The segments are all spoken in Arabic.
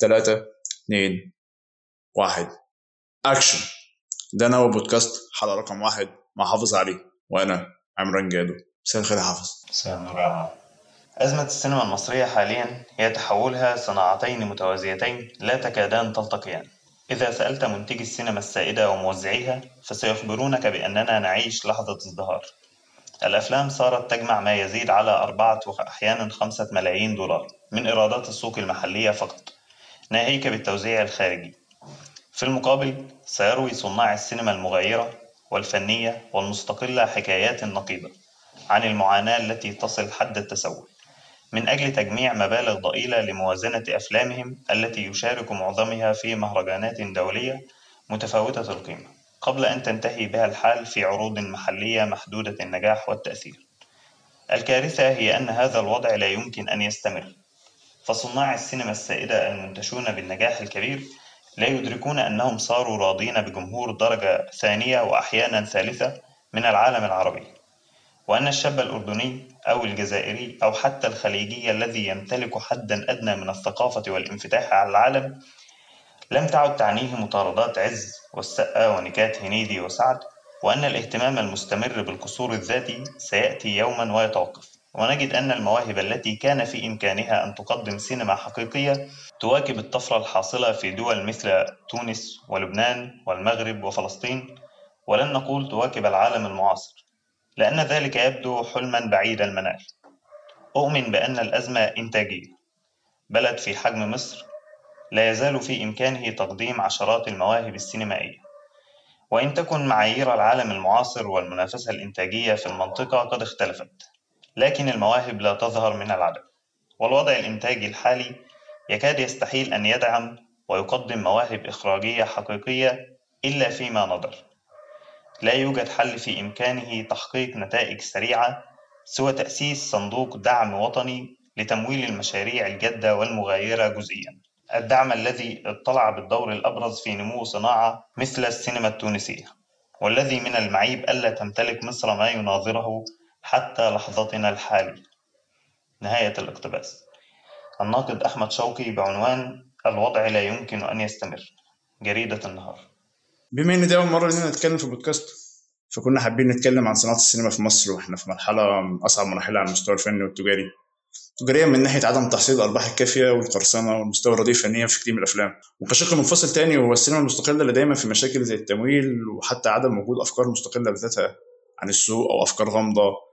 ثلاثة اثنين واحد. أكشن ده أنا بودكاست حلقة رقم واحد. مع حافظ علي وأنا عمران جادو. مساء الخير يا حافظ. مساء النور أزمة السينما المصرية حاليا هي تحولها صناعتين متوازيتين لا تكادان تلتقيان. إذا سألت منتجي السينما السائدة وموزعيها فسيخبرونك بأننا نعيش لحظة ازدهار. الأفلام صارت تجمع ما يزيد على أربعة وأحيانا خمسة ملايين دولار من إيرادات السوق المحلية فقط. ناهيك بالتوزيع الخارجي. في المقابل سيروي صناع السينما المغايرة والفنية والمستقلة حكايات نقيضة عن المعاناة التي تصل حد التسول من أجل تجميع مبالغ ضئيلة لموازنة أفلامهم التي يشارك معظمها في مهرجانات دولية متفاوتة القيمة قبل أن تنتهي بها الحال في عروض محلية محدودة النجاح والتأثير. الكارثة هي أن هذا الوضع لا يمكن أن يستمر. فصناع السينما السائدة المنتشون بالنجاح الكبير لا يدركون أنهم صاروا راضين بجمهور درجة ثانية وأحيانا ثالثة من العالم العربي وأن الشاب الأردني أو الجزائري أو حتى الخليجي الذي يمتلك حدا أدنى من الثقافة والانفتاح على العالم لم تعد تعنيه مطاردات عز والسقا ونكات هنيدي وسعد وأن الاهتمام المستمر بالقصور الذاتي سيأتي يوما ويتوقف. ونجد أن المواهب التي كان في إمكانها أن تقدم سينما حقيقية تواكب الطفرة الحاصلة في دول مثل تونس ولبنان والمغرب وفلسطين ولن نقول تواكب العالم المعاصر لأن ذلك يبدو حلما بعيد المنال. أؤمن بأن الأزمة إنتاجية. بلد في حجم مصر لا يزال في إمكانه تقديم عشرات المواهب السينمائية. وإن تكن معايير العالم المعاصر والمنافسة الإنتاجية في المنطقة قد اختلفت. لكن المواهب لا تظهر من العدم والوضع الإنتاجي الحالي يكاد يستحيل أن يدعم ويقدم مواهب إخراجية حقيقية إلا فيما نظر لا يوجد حل في إمكانه تحقيق نتائج سريعة سوى تأسيس صندوق دعم وطني لتمويل المشاريع الجادة والمغايرة جزئيًا. الدعم الذي اطلع بالدور الأبرز في نمو صناعة مثل السينما التونسية، والذي من المعيب ألا تمتلك مصر ما يناظره حتى لحظتنا الحالي. نهاية الاقتباس. الناقد أحمد شوقي بعنوان الوضع لا يمكن أن يستمر. جريدة النهار. بما إن دي أول مرة لنا نتكلم في بودكاست فكنا حابين نتكلم عن صناعة السينما في مصر وإحنا في مرحلة من أصعب مراحلها على المستوى الفني والتجاري تجاريا من ناحية عدم تحصيل الأرباح الكافية والقرصنة والمستوى الرديء فنيا في كتير من الأفلام وكشق منفصل تاني هو السينما المستقلة اللي دايما في مشاكل زي التمويل وحتى عدم وجود أفكار مستقلة بذاتها عن السوق أو أفكار غامضة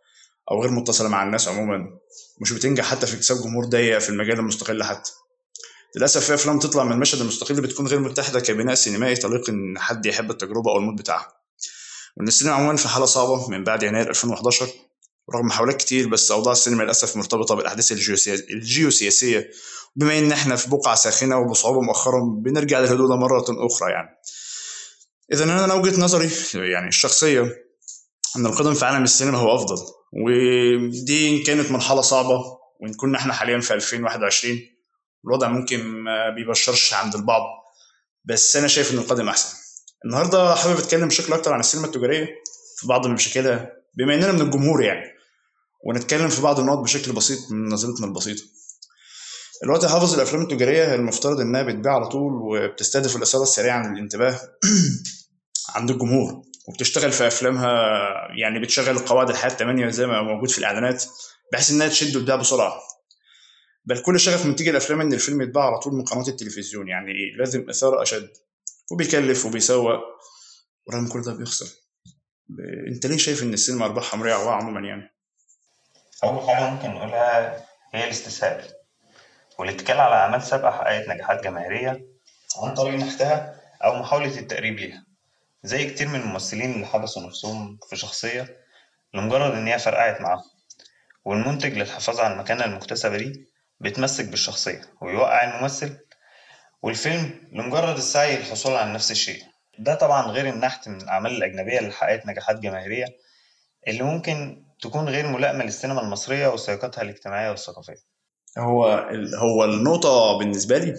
أو غير متصلة مع الناس عموما مش بتنجح حتى في اكتساب جمهور ضيق في المجال المستقل حتى. للأسف في أفلام تطلع من المشهد المستقل بتكون غير متحدة كبناء سينمائي طليق إن حد يحب التجربة أو المود بتاعها. وإن السينما عموما في حالة صعبة من بعد يناير 2011 رغم محاولات كتير بس أوضاع السينما للأسف مرتبطة بالأحداث الجيوسياسية. بما إن إحنا في بقعة ساخنة وبصعوبة مؤخرا بنرجع للهدوء مرة أخرى يعني. اذا أنا وجهة نظري يعني الشخصية إن القدم في عالم السينما هو أفضل. ودي إن كانت مرحلة صعبة وإن كنا إحنا حاليا في 2021 الوضع ممكن ما بيبشرش عند البعض بس أنا شايف ان القادم أحسن. النهارده حابب أتكلم بشكل أكتر عن السينما التجارية في بعض من مشاكلها بما إننا من الجمهور يعني ونتكلم في بعض النقط بشكل بسيط من نظرتنا البسيطة. الوقت حافظ الأفلام التجارية المفترض إنها بتبيع على طول وبتستهدف الإثارة السريعة عن الانتباه عند الجمهور. وبتشتغل في أفلامها يعني بتشغل قواعد الحياة الثمانيه زي ما موجود في الإعلانات بحيث إنها تشد وتبيع بسرعة. بل كل شغف منتج الأفلام إن الفيلم يتباع على طول من قناه التلفزيون يعني إيه؟ لازم إثاره أشد وبيكلف وبيسوق ورغم كل ده بيخسر. أنت ليه شايف إن السينما أرباحها مريعه عموما يعني؟ أول حاجة ممكن نقولها هي الاستسهال. والاتكال على أعمال سابقة حققت نجاحات جماهيرية عن طريق نحتها أو محاولة التقريب ليها. زي كتير من الممثلين اللي حبسوا نفسهم في شخصية لمجرد إن هي فرقعت معاهم. والمنتج للحفاظ على المكانة المكتسبة دي بيتمسك بالشخصية ويوقع الممثل والفيلم لمجرد السعي للحصول على نفس الشيء. ده طبعا غير النحت من الأعمال الأجنبية اللي حققت نجاحات جماهيرية اللي ممكن تكون غير ملائمة للسينما المصرية وسياقتها الاجتماعية والثقافية. هو هو النقطة بالنسبة لي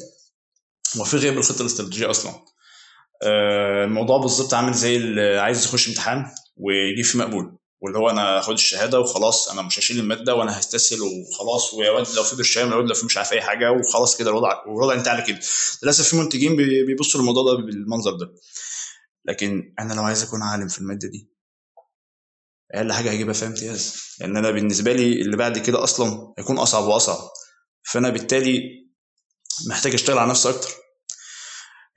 هو في غياب الخطة الاستراتيجية أصلا. الموضوع بالظبط عامل زي اللي عايز يخش امتحان ويجيب فيه مقبول واللي هو أنا هاخد الشهادة وخلاص أنا مش هشيل المادة وأنا هستسهل وخلاص ويا واد لو في برشام يا واد لو في مش عارف أي حاجة وخلاص كده الوضع والوضع انتهى على كده. للأسف في منتجين بي- بيبصوا للموضوع ده بالمنظر ده. لكن أنا لو عايز أكون عالم في المادة دي أقل حاجة هجيبها فيها امتياز. لأن أنا بالنسبة لي اللي بعد كده أصلا هيكون أصعب وأصعب. فأنا بالتالي محتاج أشتغل على نفسي أكتر.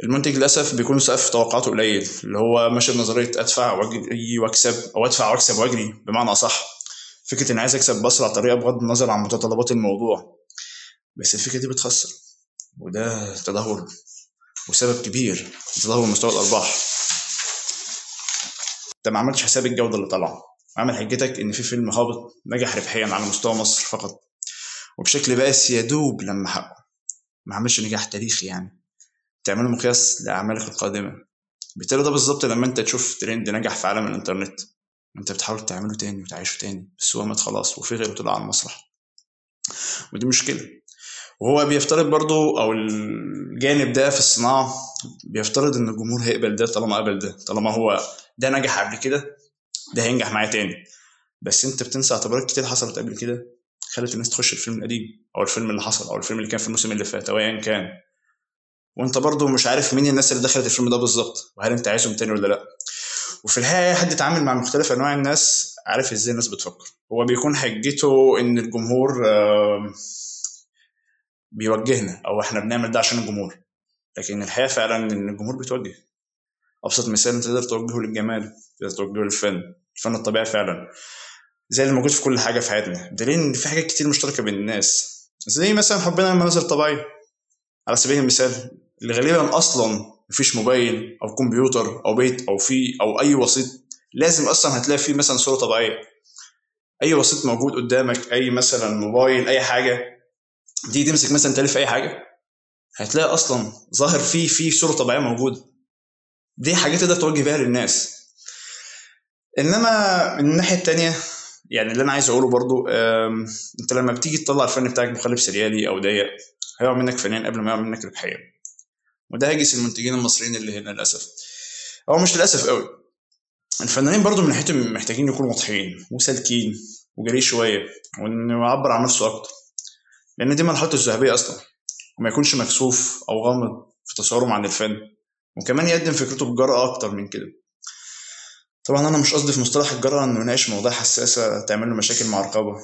المنتج للأسف بيكون سقف توقعاته قليل اللي هو ماشي بنظرية أدفع واجري وأكسب أو أدفع وأكسب وأجري بمعنى أصح فكرة إني عايز أكسب بأسرع طريقة بغض النظر عن متطلبات الموضوع. بس الفكرة دي بتخسر وده تدهور وسبب كبير في تدهور مستوى الأرباح. أنت ما عملتش حساب الجودة اللي طالعه عامل حجتك إن في فيلم هابط نجح ربحيا على مستوى مصر فقط وبشكل بائس يدوب لما حقه. ما عملش نجاح تاريخي يعني. تعمله مقياس لأعمالك القادمة. بالتالي ده بالظبط لما أنت تشوف ترند نجح في عالم الإنترنت. أنت بتحاول تعمله تاني وتعيشه تاني بس هو مات خلاص وفي غيره طلع على المسرح. ودي مشكلة. وهو بيفترض برضو أو الجانب ده في الصناعة بيفترض إن الجمهور هيقبل ده طالما قبل ده. طالما هو ده نجح قبل كده ده هينجح معايا تاني. بس أنت بتنسى اعتبارات كتير حصلت قبل كده خلت الناس تخش الفيلم القديم أو الفيلم اللي حصل أو الفيلم اللي كان في الموسم اللي فات أو ايا كان. وانت برضو مش عارف مين الناس اللي دخلت الفيلم ده بالظبط وهل انت عايزهم تاني ولا لأ. وفي الحقيقة اي حد اتعامل مع مختلف أنواع الناس عارف إزاي الناس بتفكر. هو بيكون حجته إن الجمهور بيوجهنا أو إحنا بنعمل ده عشان الجمهور. لكن الحقيقة فعلا إن الجمهور بيتوجه. أبسط مثال أنت تقدر توجهه للجمال تقدر توجهه للفن. الفن الطبيعي فعلا. زي اللي موجود في كل حاجة في حياتنا. دليل إن في حاجات كتير مشتركة بين الناس. زي مثلا حبنا للمناظر الطبيعية. على سبيل المثال اللي غالبا أصلا مفيش موبايل أو كمبيوتر أو بيت أو في أو أي وسيط لازم أصلا هتلاقي فيه مثلا صورة طبيعية. أي وسيط موجود قدامك أي مثلا موبايل أي حاجة دي تمسك مثلا تالف أي حاجة هتلاقي أصلا ظاهر فيه فيه صورة طبيعية موجودة. دي حاجات تقدر توجه بيها للناس. إنما من الناحية التانية يعني اللي أنا عايز أقوله برضو أنت لما بتيجي تطلع الفن بتاعك بقالب سريالي أو ضيق هيقع منك فنان قبل ما يقع منك ربحيا وده هاجس المنتجين المصريين اللي هنا للأسف. هو مش للأسف قوي. الفنانين برضو من ناحيتهم محتاجين يكونوا واضحين وسالكين وجريء شوية وانه يعبر عن نفسه أكتر. لأن دي مرحلته الذهبية أصلا وما يكونش مكسوف أو غامض في تصوره عن الفن وكمان يقدم فكرته بجرأة أكتر من كده. طبعا أنا مش قصدي في مصطلح الجرأة إنه يناقش مواضيع حساسة تعمل له مشاكل مع رقابة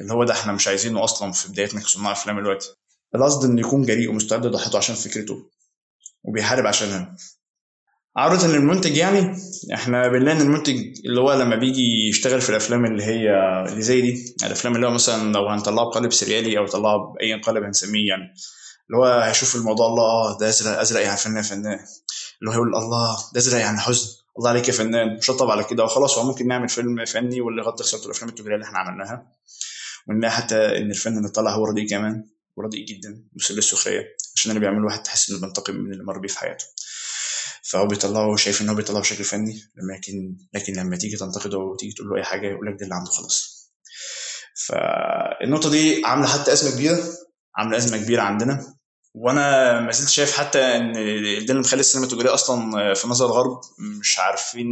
اللي هو ده إحنا مش عايزينه أصلا في بدايتنا كصناع أفلام دلوقتي. القصد إنه يكون جريء ومستعد يضحي عشان فكرته. وبيحارب عشانها. عودة للمنتج يعني إحنا بنلاقي إن المنتج اللي هو لما بيجي يشتغل في الأفلام اللي هي اللي زي دي الأفلام اللي هو مثلا لو هنطلعه بقالب سريالي أو طلعه بأي قالب هنسميه يعني اللي هو هيشوف الموضوع الله آه ده أزرق أزرق يعني فنان فنان. اللي هو يقول الله ده أزرق يعني حزن. الله عليك يا فنان وشطب على كده. وخلاص هو ممكن نعمل فيلم فني واللي يغطي خساره الأفلام التجاريه اللي إحنا عملناها. ونلاقي حتى إن الفن اللي طلع هو رديء كمان ورديء جدا مثل السخريه عشان اللي بيعمله واحد تحس إنه بينتقم من اللي مر بيه في حياته. فهو بيطلعه شايف إن هو بيطلعه بشكل فني لكن لكن لما تيجي تنتقده وتيجي تقول له أي حاجة يقول لك ده اللي عنده خلاص. فالنقطة دي عاملة حتى أزمة كبيرة عاملة أزمة كبيرة عندنا. وأنا ما زلت شايف حتى إن ده اللي مخلي السينما التجارية أصلا في نظر الغرب مش عارفين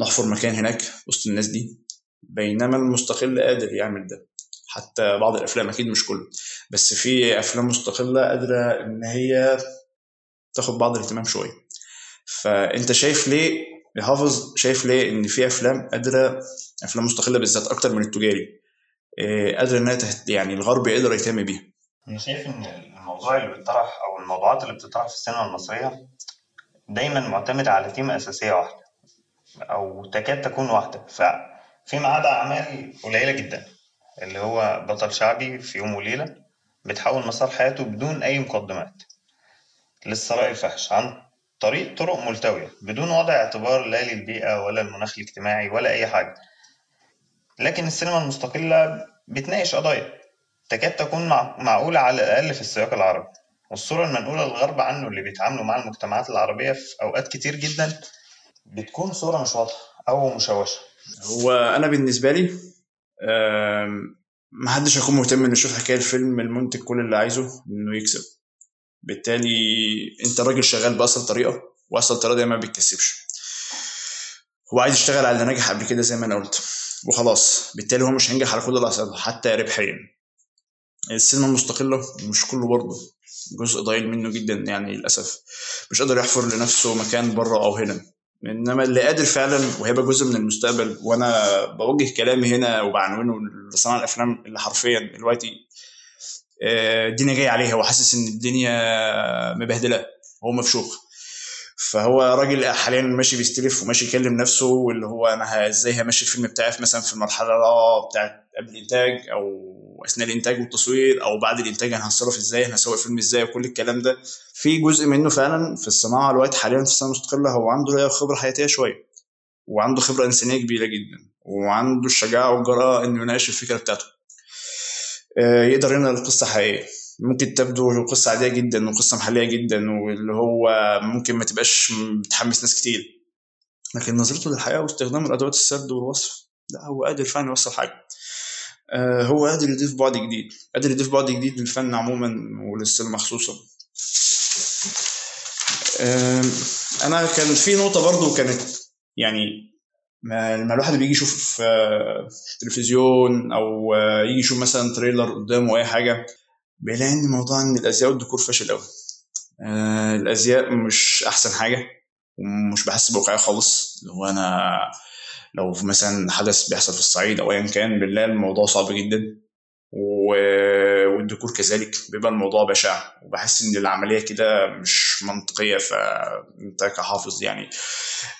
نحفر مكان هناك وسط الناس دي. بينما المستقل قادر يعمل ده. حتى بعض الأفلام أكيد مش كله. بس في أفلام مستقلة قادرة إن هي تاخد بعض الاهتمام شوية. فأنت شايف ليه حافظ شايف ليه إن في أفلام قادرة أفلام مستقلة بالذات أكتر من التجاري قادرة إنها تهت... يعني الغرب يقدر يهتم بيها؟ أنا شايف إن الموضوع اللي بيطرح أو الموضوعات اللي بتطرح في السينما المصرية دايما معتمدة على تيمة أساسية واحدة أو تكاد تكون واحدة. ففيما عدا أعمال قليلة جدا اللي هو بطل شعبي في يوم وليلة بتحول مسار حياته بدون أي مقدمات. للثراء الفحش عن طريق طرق ملتوية. بدون وضع اعتبار لا للبيئة ولا المناخ الاجتماعي ولا أي حاجة. لكن السينما المستقلة بتناقش قضايا تكاد تكون معقولة على الأقل في السياق العربي. والصورة المنقولة للغرب عنه اللي بيتعاملوا مع المجتمعات العربية في أوقات كتير جدا بتكون صورة مش واضحة أو مشوشة. هو أنا بالنسبة لي ما حدش هيكون مهتم إنه يشوف حكاية الفيلم المنتج كل اللي عايزه إنه يكسب. بالتالي أنت راجل شغال باسهل طريقة واسهل طريقة ما بتكسبش هو عايز يشتغل على اللي نجح قبل كده زي ما أنا قلت. وخلاص. بالتالي هو مش هينجح على كل الاصعده حتى ربحيا السينما المستقله مش كله برضه. جزء ضئيل منه جدا يعني للأسف. مش قادر يحفر لنفسه مكان بره أو هنا. إنما اللي قادر فعلا وهيبقى جزء من المستقبل وأنا بوجه كلامي هنا وبعنونه لصناع الأفلام اللي حرفيا دلوقتي آه، الدنيا جاية عليها وحاسس إن الدنيا مبهدلة هو مفشوخ. فهو راجل حاليا ماشي بيستلف وماشي يكلم نفسه واللي هو أنا إزاي همشي الفيلم بتاعي في مثلا في المرحلة بتاعت قبل الإنتاج أو أثناء الإنتاج والتصوير أو بعد الإنتاج أنا هتصرف إزاي أنا هسوي فيلم إزاي وكل الكلام ده. في جزء منه فعلا في الصناعة الوقت حاليا في السنة المستقلة هو عنده خبره حياتية شوية وعنده خبرة إنسانية كبيرة جدا وعنده الشجاعة والجرأه إنه يناقش الفكرة بتاعته. آه، يقدر ينقل القصة حقيقيه ممكن تبدو قصة عادية جدا وقصة محلية جدا واللي هو ممكن ما تبقاش بتحمس ناس كتير. لكن نظرته للحياة واستخدام الأدوات السرد والوصف لا هو قادر فعلا يوصل حاجة. آه، هو قادر يضيف بعد جديد قادر يضيف بعد جديد للفن عموما وللسينما خصوصا. آه، أنا كان في نقطة برضو كانت يعني لما الواحد بيجي يشوف في التلفزيون أو يجي يشوف مثلا تريلر قدامه أي حاجة بيلاقي ان موضوع إن الأزياء والديكور فاشل قوي آه الأزياء مش أحسن حاجة ومش بحس بواقعية خالص. اللي هو أنا لو مثلا حدث بيحصل في الصعيد أو ايا كان بالله الموضوع صعب جدا. والديكور كذلك بيبقى الموضوع بشع. وبحس إن العملية كده مش منطقية. فانت كحافظ يعني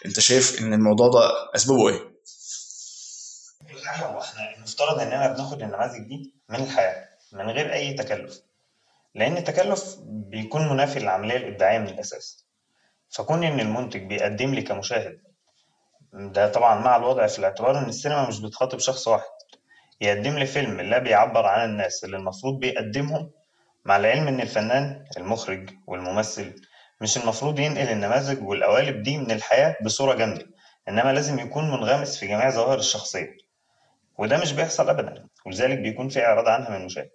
أنت شايف إن الموضوع ده أسبابه إيه؟ إحنا المفترض إننا بناخد النماذج دي من الحياة. من غير أي تكلف. لأن التكلف بيكون منافي للعملية الإبداعية من الأساس. فكون إن المنتج بيقدم لي كمشاهد ده طبعا مع الوضع في الاعتبار إن السينما مش بتخاطب شخص واحد. يقدم لي فيلم لا بيعبر عن الناس اللي المفروض بيقدمهم مع العلم إن الفنان المخرج والممثل مش المفروض ينقل النماذج والقوالب دي من الحياة بصورة جامدة إنما لازم يكون منغمس في جميع ظواهر الشخصية. وده مش بيحصل أبدا ولذلك بيكون في إعراض عنها من المشاهد.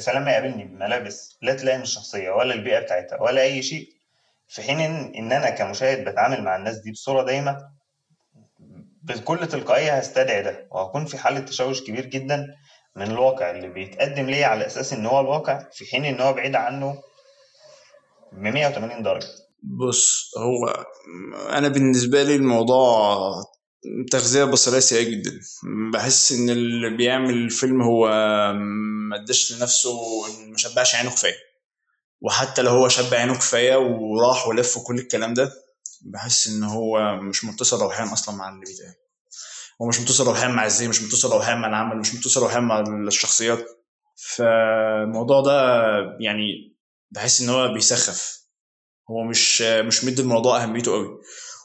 فلما يقابلني بملابس لا تلائم الشخصية ولا البيئة بتاعتها ولا أي شيء. في حين إن, إن أنا كمشاهد بتعامل مع الناس دي بصورة دايمة بكل تلقائية هستدعي ده. وهكون في حالة تشوش كبير جدا من الواقع اللي بيتقدم لي على أساس إن هو الواقع في حين إن هو بعيد عنه ب 180 درجة. بص هو أنا بالنسبة لي الموضوع تغذية بصرية سيئة جدا. بحس إن اللي بيعمل الفيلم هو ما أداش لنفسه ما شبعش عينه كفاية. وحتى لو هو شبع عينه كفاية وراح ولف وكل الكلام ده بحس إن هو مش متصل روحيا أصلا مع اللي بيتقال. هو مش متصل روحيا مع إزاي مش متصل روحيا مع العمل مش متصل روحيا مع الشخصيات. فالموضوع ده يعني بحس إن هو بيسخف. هو مش مش مدي الموضوع أهميته قوي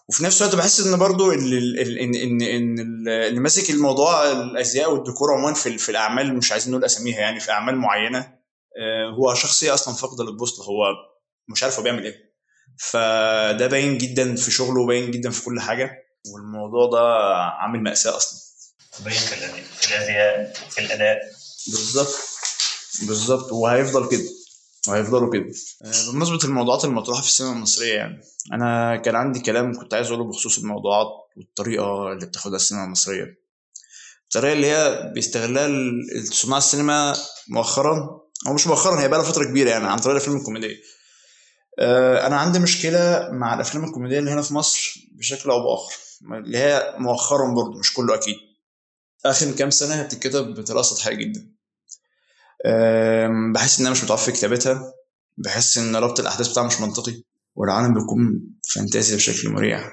وفي نفس الوقت بحس إن برضو إن ان ان ان اللي ماسك الموضوع الأزياء والديكور عموما في في الأعمال مش عايزين نقول أساميها يعني في أعمال معينة هو شخصيه أصلا فاقده للبوصلة؟ هو مش عارف هو بيعمل إيه. فده باين جدا في شغله وباين جدا في كل حاجة والموضوع ده عامل مأساة أصلا. باين في الأداء في الأداء. بالظبط. بالظبط. وهيفضل كده. وهيفضلوا كده. بمناسبة الموضوعات المطروحة في السينما المصرية يعني أنا كان عندي كلام كنت عايز أقوله بخصوص الموضوعات والطريقة اللي بتاخدها السينما المصرية. الطريقة اللي هي بيستغلها صناع السينما مؤخرا أو مش مؤخرا هي بقى فترة كبيرة يعني عن طريق الأفلام الكوميدية. أنا عندي مشكلة مع الأفلام الكوميدية اللي هنا في مصر بشكل أو بآخر اللي هي مؤخرا برضه مش كله أكيد. آخر كام سنة بتتكتب بطريقه سطحيه جدا. بحس انها مش متعرف في كتابتها بحس إن ربط الأحداث بتاعها مش منطقي والعالم بيكون فانتازي بشكل مريع.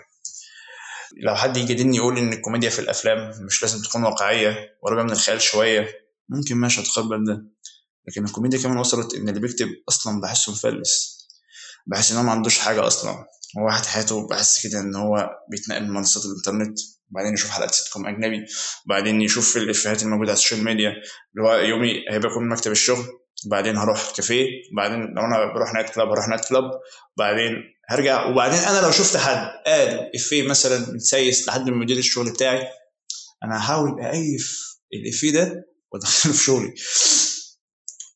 لو حد يجادلني يقول إن الكوميديا في الأفلام مش لازم تكون واقعية قريبه من الخيال شوية ممكن ماشي أتقبل ده. لكن الكوميديا كمان وصلت إن اللي بيكتب أصلا بحسه مفلس. بحس إن هو ما عندوش حاجة أصلا. واحد حياته بحس كده إن هو بيتنقل من منصات الإنترنت وبعدين يشوف حلقات سيت كوم أجنبي وبعدين يشوف الإفيهات الموجودة على ال social media اللي هو يومي هيبقى يكون مكتب الشغل وبعدين هروح كافيه وبعدين لو أنا بروح night club هروح night club وبعدين هرجع وبعدين أنا لو شفت حد قال إفيه مثلا متسيس لحد من مدير الشغل بتاعي أنا هحاول اقيف الإفيه ده وأدخله في شغلي.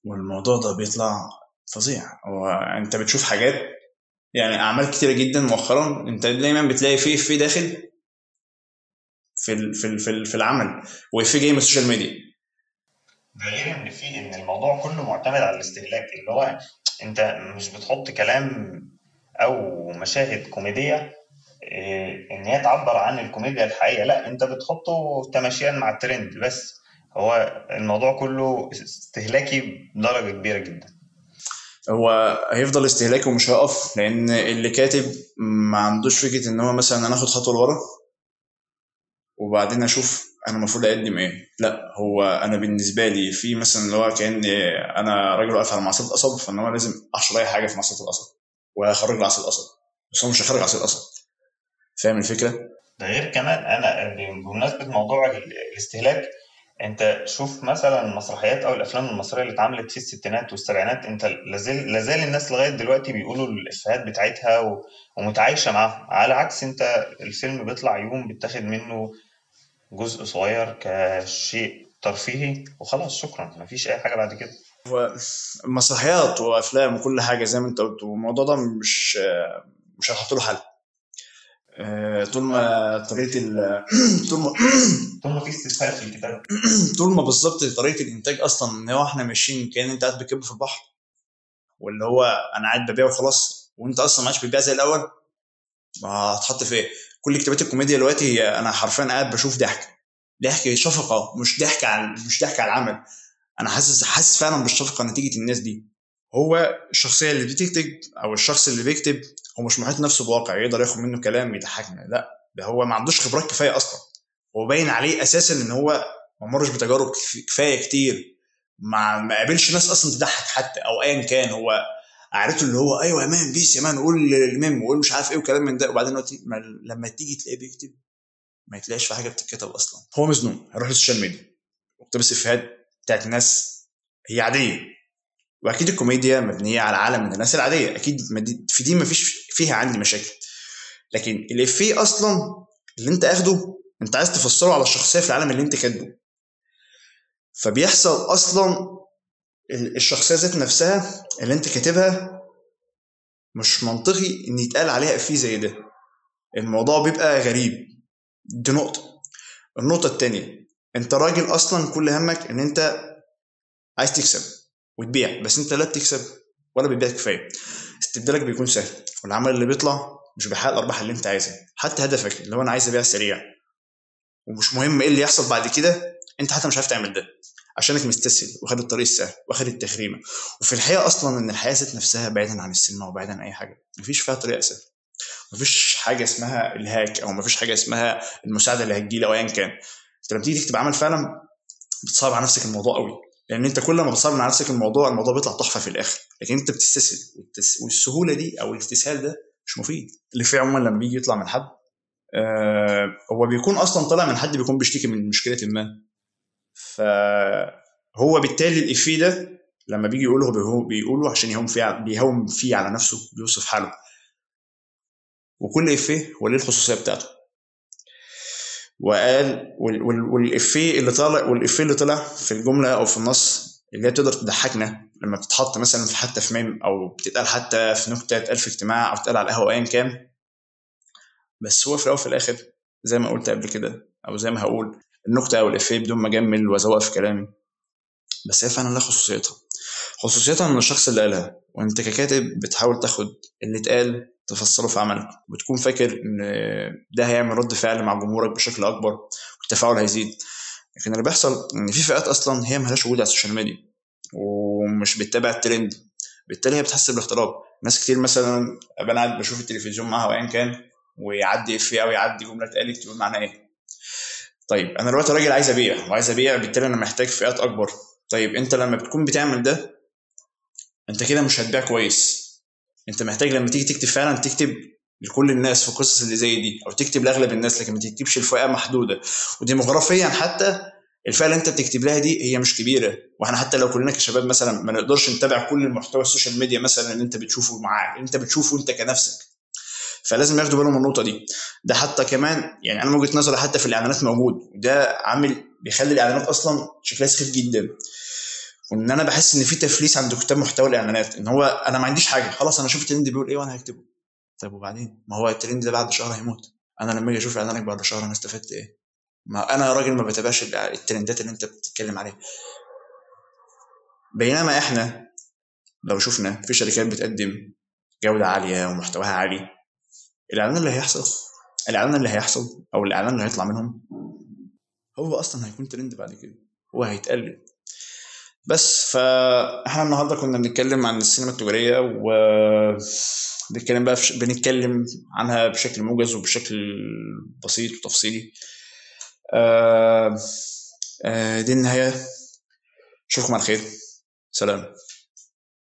والموضوع ده بيطلع فظيع. هو أنت بتشوف حاجات يعني أعمال كتيرة جدا مؤخرا أنت دايما بتلاقي فيه في داخل في في في, في العمل وفي جاي من ال social media. ده غير إن في إن الموضوع كله معتمد على الاستهلاك اللي هو أنت مش بتحط كلام أو مشاهد كوميدية إيه، إن هي تعبر عن الكوميديا الحقيقيه لا أنت بتحطه تماشيا مع الترند بس. هو الموضوع كله استهلاكي بدرجة كبيرة جدا. هو هيفضل استهلاكي ومش هيقف لأن اللي كاتب ما عندوش فكرة إن هو مثلا أنا آخد خطوة لورا وبعدين أشوف أنا المفروض أقدم إيه لا هو أنا بالنسبة لي في مثلا اللي هو كأن أنا راجل واقف على معصيه القصب فإن هو لازم أحشر أي حاجة في معصيه القصب واخرج له عصير القصب بس هو مش هيخرج عصير القصب فاهم الفكرة؟ ده غير كمان أنا بمناسبة موضوع الاستهلاك انت شوف مثلا المسرحيات أو الافلام المصرية اللي اتعملت في الستينات والسبعينات انت لازال لازال الناس لغاية دلوقتي بيقولوا الإفيهات بتاعتها ومتعايشة معاهم. على عكس انت الفيلم بيطلع يوم بيتاخد منه جزء صغير كشيء ترفيهي وخلاص شكرا مفيش أي حاجة بعد كده. مسرحيات وأفلام وكل حاجة زي ما انت قلت والموضوع ده مش مش هنحط له حل. طول ما طريقة ال طول ما طول ما في استسهال في الكتاب طول ما بالظبط طريقة الإنتاج أصلا إن هو إحنا ماشيين كأن أنت قاعد بتكب في البحر واللي هو أنا قاعد ببيع وخلاص وأنت أصلا ما عادش بتبيع زي الأول ما هتحط في إيه؟ كل كتابات الكوميديا دلوقتي هي أنا حرفيا قاعد بشوف ضحك. ضحك شفقة مش ضحك على مش ضحك على العمل. أنا حاسس حاسس فعلا بالشفقة نتيجة الناس دي. هو الشخصية اللي بتكتب أو الشخص اللي بيكتب هو مش محيط نفسه بواقع يقدر ياخد منه كلام يضحكنا لا ده هو ما عندوش خبرات كفاية أصلا. هو باين عليه أساسا إن هو ما مرش بتجارب كفاية كتير ما ما قابلش ناس أصلا تضحك حتى أو ايا كان هو قعدته اللي هو أيوه يا man peace يا man قول الميم وقول مش عارف إيه وكلام من ده. وبعدين لما تيجي تلاقيه بيكتب ما يتلاقيش في حاجة بتتكتب أصلا. هو مزنوق هيروح لل social media. واقتبس إفيهات بتاعت ناس هي عادية. وأكيد الكوميديا مبنية على عالم من الناس العادية. أكيد في دي مفيش فيها عندي مشاكل. لكن الافيه أصلا اللي أنت أخده أنت عايز تفسره على الشخصية في العالم اللي أنت كاتبه. فبيحصل أصلا الشخصية ذات نفسها اللي أنت كاتبها مش منطقي إن يتقال عليها إفيه زي ده. الموضوع بيبقى غريب. دي نقطة. النقطة التانية أنت راجل أصلا كل همك إن أنت عايز تكسب. وتبيع بس انت لا بتكسب ولا بتبيع كفاية. استبدالك بيكون سهل والعمل اللي بيطلع مش بيحقق الأرباح اللي انت عايزها. حتى هدفك اللي هو أنا عايز أبيع سريع. ومش مهم إيه اللي يحصل بعد كده انت حتى مش عارف تعمل ده. عشانك مستسهل واخد الطريق السهل واخد التخريمة. وفي الحقيقة أصلا إن الحياة ذات نفسها بعيدا عن السينما وبعيدا عن أي حاجة. مفيش فيها طريقة سهلة. مفيش حاجة اسمها الهاك أو مفيش حاجة اسمها المساعدة اللي هتجيلي أو ايا كان. انت لما تيجي تكتب عمل فعلا بتصعب على نفسك الموضوع قوي لأن أنت كل ما بتصعب على نفسك الموضوع الموضوع بيطلع تحفة في الآخر. لكن أنت بتستسهل والسهولة دي أو الاستسهال ده مش مفيد. اللي فيه عموما لما بيجي يطلع من حد آه هو بيكون أصلا طالع من حد بيكون بيشتكي من مشكلة ما. فهو بالتالي الافيه ده لما بيجي يقوله هو بيقوله عشان يهون فيه بيهون فيه على نفسه بيوصف حاله. وكل افيه هو ليه الخصوصية بتاعته. وقال والإفيه اللي طالع والإفيه اللي طلع في الجملة أو في النص اللي هي تقدر تضحكنا لما بتتحط مثلا في حتى في ميم أو بتتقال حتى في نكتة اتقال في اجتماع أو تتقال على القهوة ايا كان. بس هو في الأول وفي الآخر زي ما قلت قبل كده أو زي ما هقول النكتة أو الإفيه بدون ما أجمل وازوق في كلامي. بس هي فعلا لها خصوصيتها. خصوصيتها من الشخص اللي قالها وأنت ككاتب بتحاول تاخد اللي اتقال تفسره في عملك. وتكون فاكر إن ده هيعمل رد فعل مع جمهورك بشكل أكبر والتفاعل هيزيد. لكن اللي بيحصل إن في فئات أصلا هي مالهاش وجود على ال social media ومش بتتابع الترند. بالتالي هي بتحس بالاغتراب ناس كتير مثلا ابقى قاعد بشوف التلفزيون معاها وايا كان ويعدي إفيه أو يعدي جملة اتقالت تقول معناها إيه. طيب أنا دلوقتي راجل عايز أبيع وعايز أبيع بالتالي أنا محتاج فئات أكبر. طيب أنت لما بتكون بتعمل ده انت كده مش هتبيع كويس. انت محتاج لما تيجي تكتب فعلا تكتب لكل الناس في القصص اللي زي دي أو تكتب لأغلب الناس لكن ما تكتبش لفئه محدودة. وديموغرافيا حتى الفئة اللي انت بتكتب لها دي هي مش كبيرة. وإحنا حتى لو كلنا كشباب مثلا ما نقدرش نتابع كل المحتوى ال social media مثلا اللي انت بتشوفه معاه اللي انت بتشوفه انت كنفسك. فلازم ياخدوا بالهم من النقطة دي. ده حتى كمان يعني أنا من وجهة نظري حتى في الإعلانات موجود. وده عامل بيخلي الإعلانات أصلا شكلها سخيف جدا. وان أنا بحس ان في تفليس عند كتاب محتوى الاعلانات ان هو أنا ما عنديش حاجة خلاص أنا شفت الترند بيقول إيه وأنا هكتبه. طيب وبعدين؟ ما هو الترند ده بعد شهر هيموت. أنا لما أجي أشوف اعلانك بعد شهر أنا استفدت إيه؟ ما أنا راجل ما بتابعش الترندات اللي انت بتتكلم عليها. بينما إحنا لو شفنا في شركات بتقدم جودة عالية ومحتواها عالي الإعلان اللي هيحصل الإعلان اللي هيحصل أو الإعلان اللي هيطلع منهم هو أصلا هيكون ترند بعد كده. هو هيتقلد بس فاحنا النهارده كنا بنتكلم عن السينما التجارية و بنتكلم بقى فش... بنتكلم عنها بشكل موجز وبشكل بسيط وتفصيلي. آه... آه... دي النهاية. أشوفكم على خير. سلام.